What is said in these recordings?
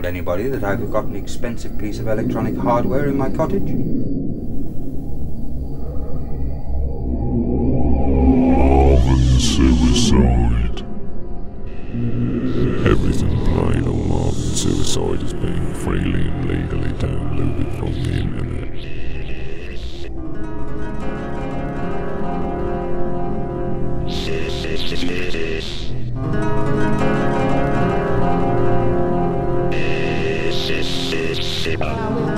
told anybody that I've got an expensive piece of electronic hardware in my cottage? しまう。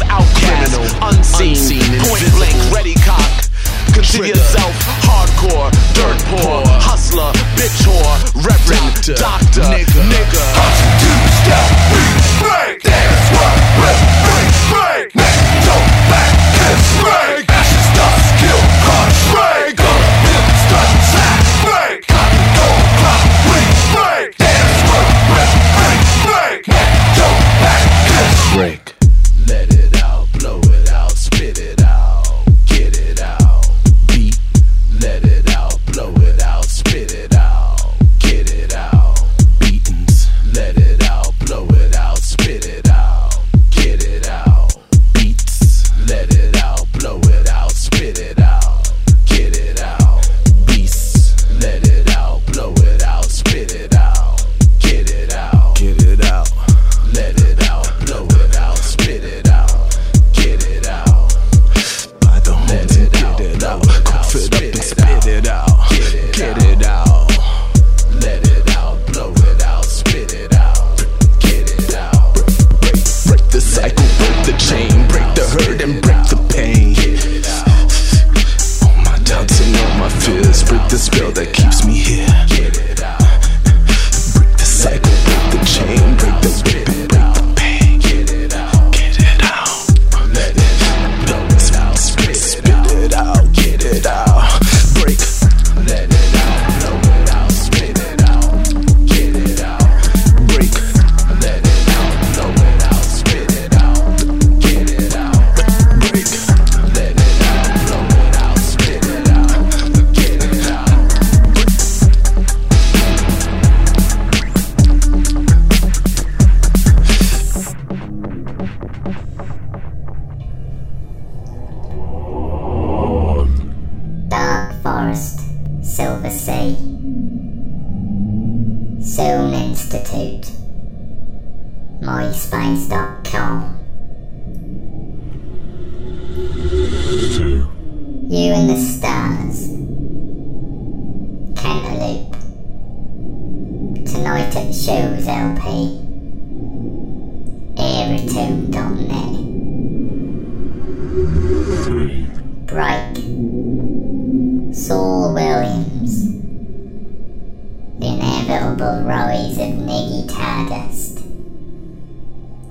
criminals, outcasts, unseen, unseen point invisible. blank, ready cock. Consider yourself hardcore, dirt poor, hustler, bitch whore, reverend, doctor, doctor nigga. nigga. How you do break.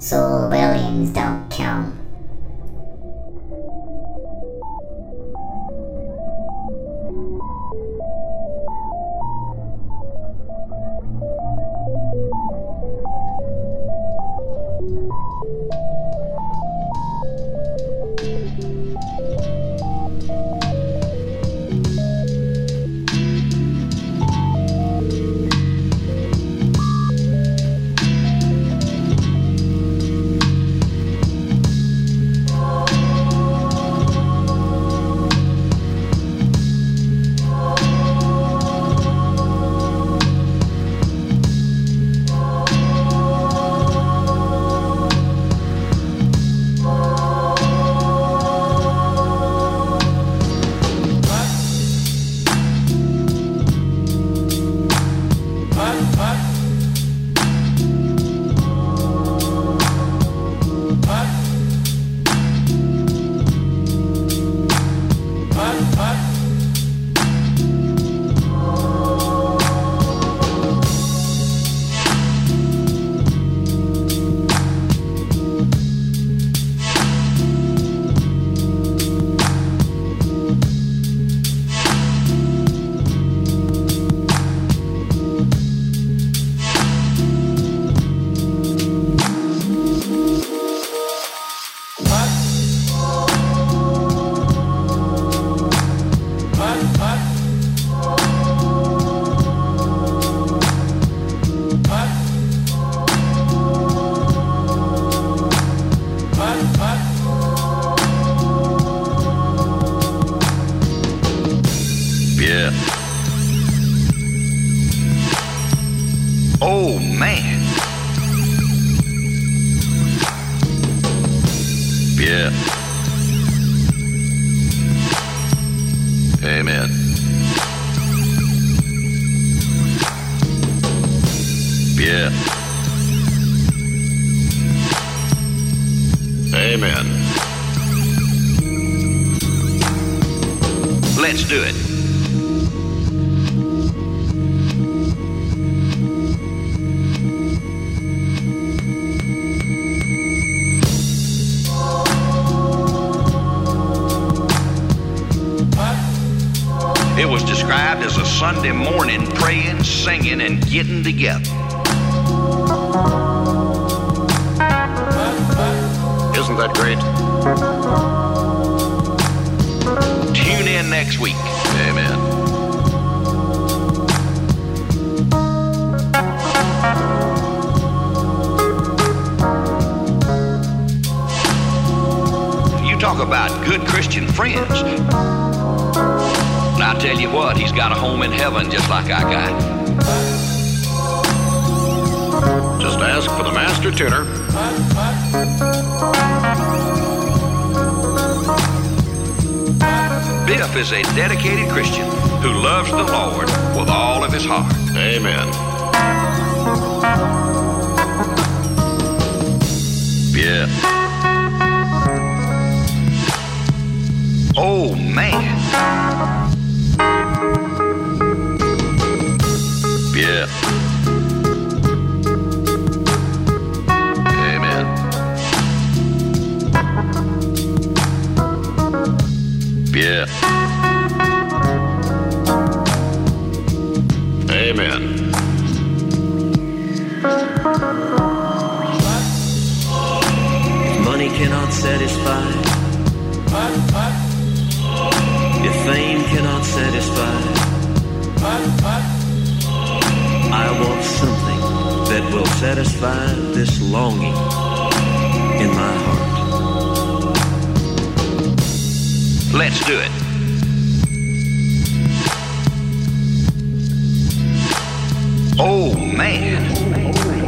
Saul Williams don't count. Was described as a Sunday morning praying, singing, and getting together. Isn't that great? Tune in next week. Amen. You talk about good Christian friends. I tell you what, he's got a home in heaven just like I got. Just ask for the master tuner. Biff is a dedicated Christian who loves the Lord with all of his heart. Amen. Biff. Oh, man. Amen. Money cannot satisfy. If fame cannot satisfy. I want something that will satisfy this longing in my heart. Let's do it. Oh, man.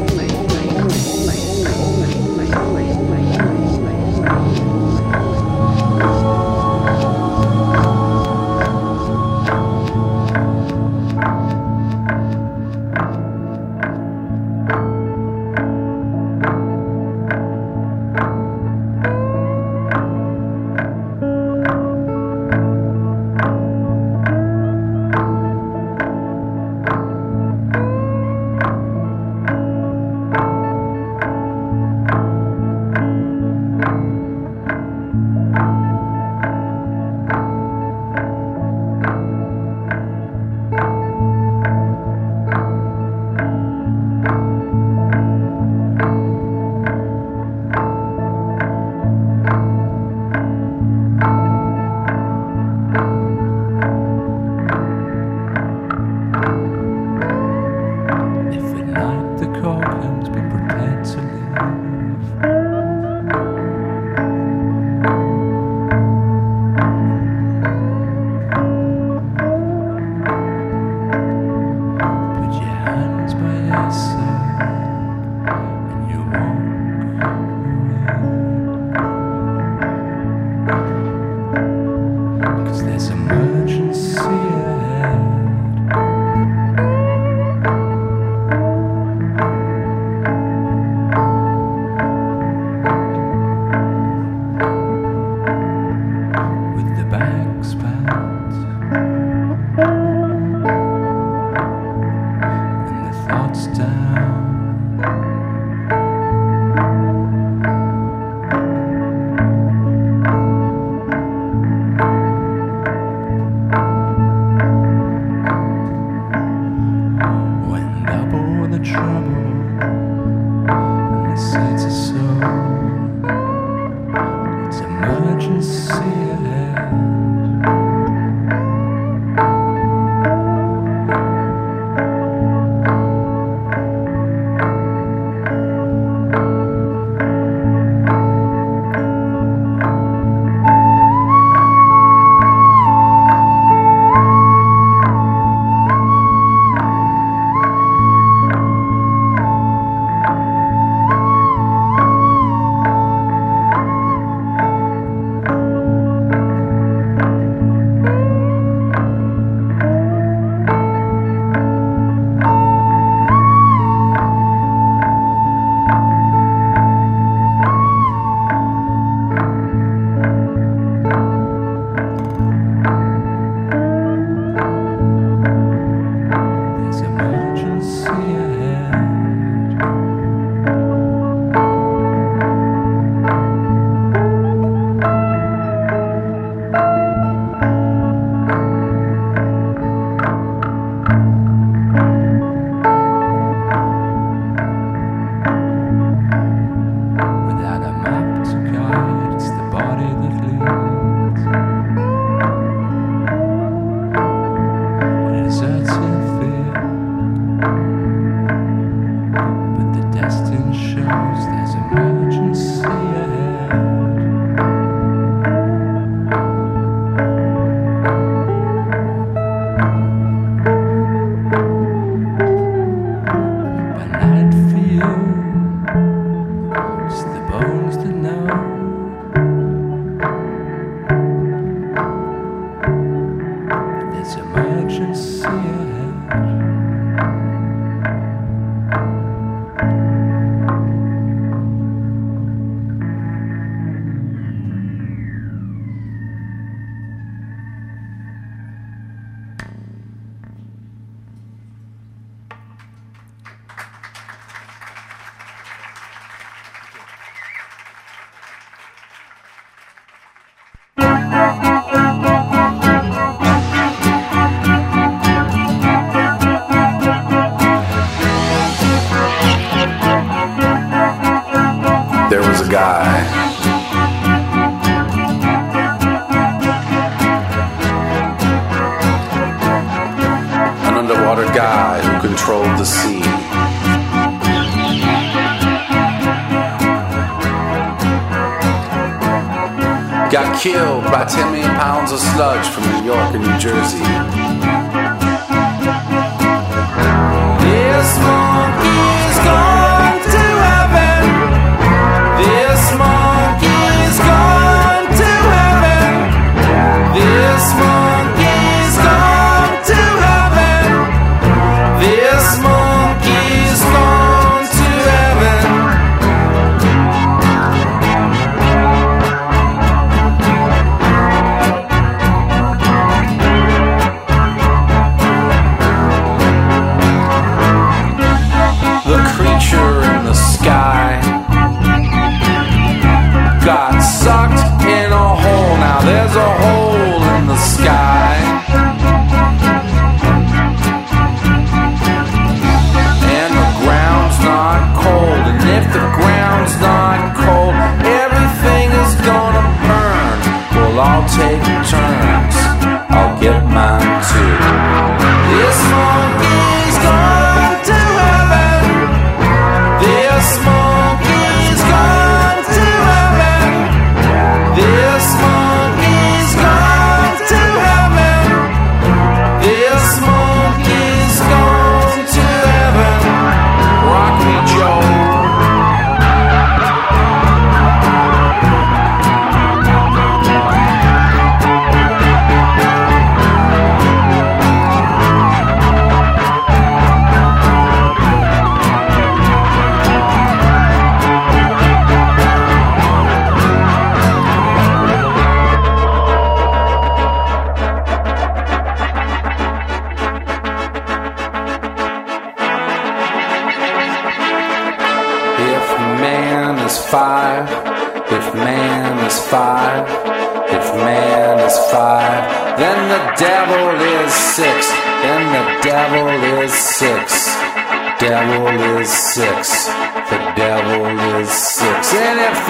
killed by 10 million pounds of sludge from New York and New Jersey.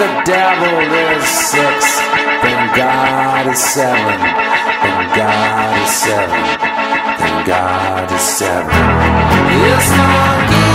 the devil is six, then God is seven, then God is seven, then God is seven. It's not good.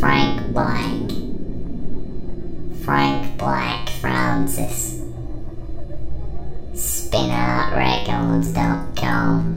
Frank Black. Frank Black Francis. SpinArtRecords.com.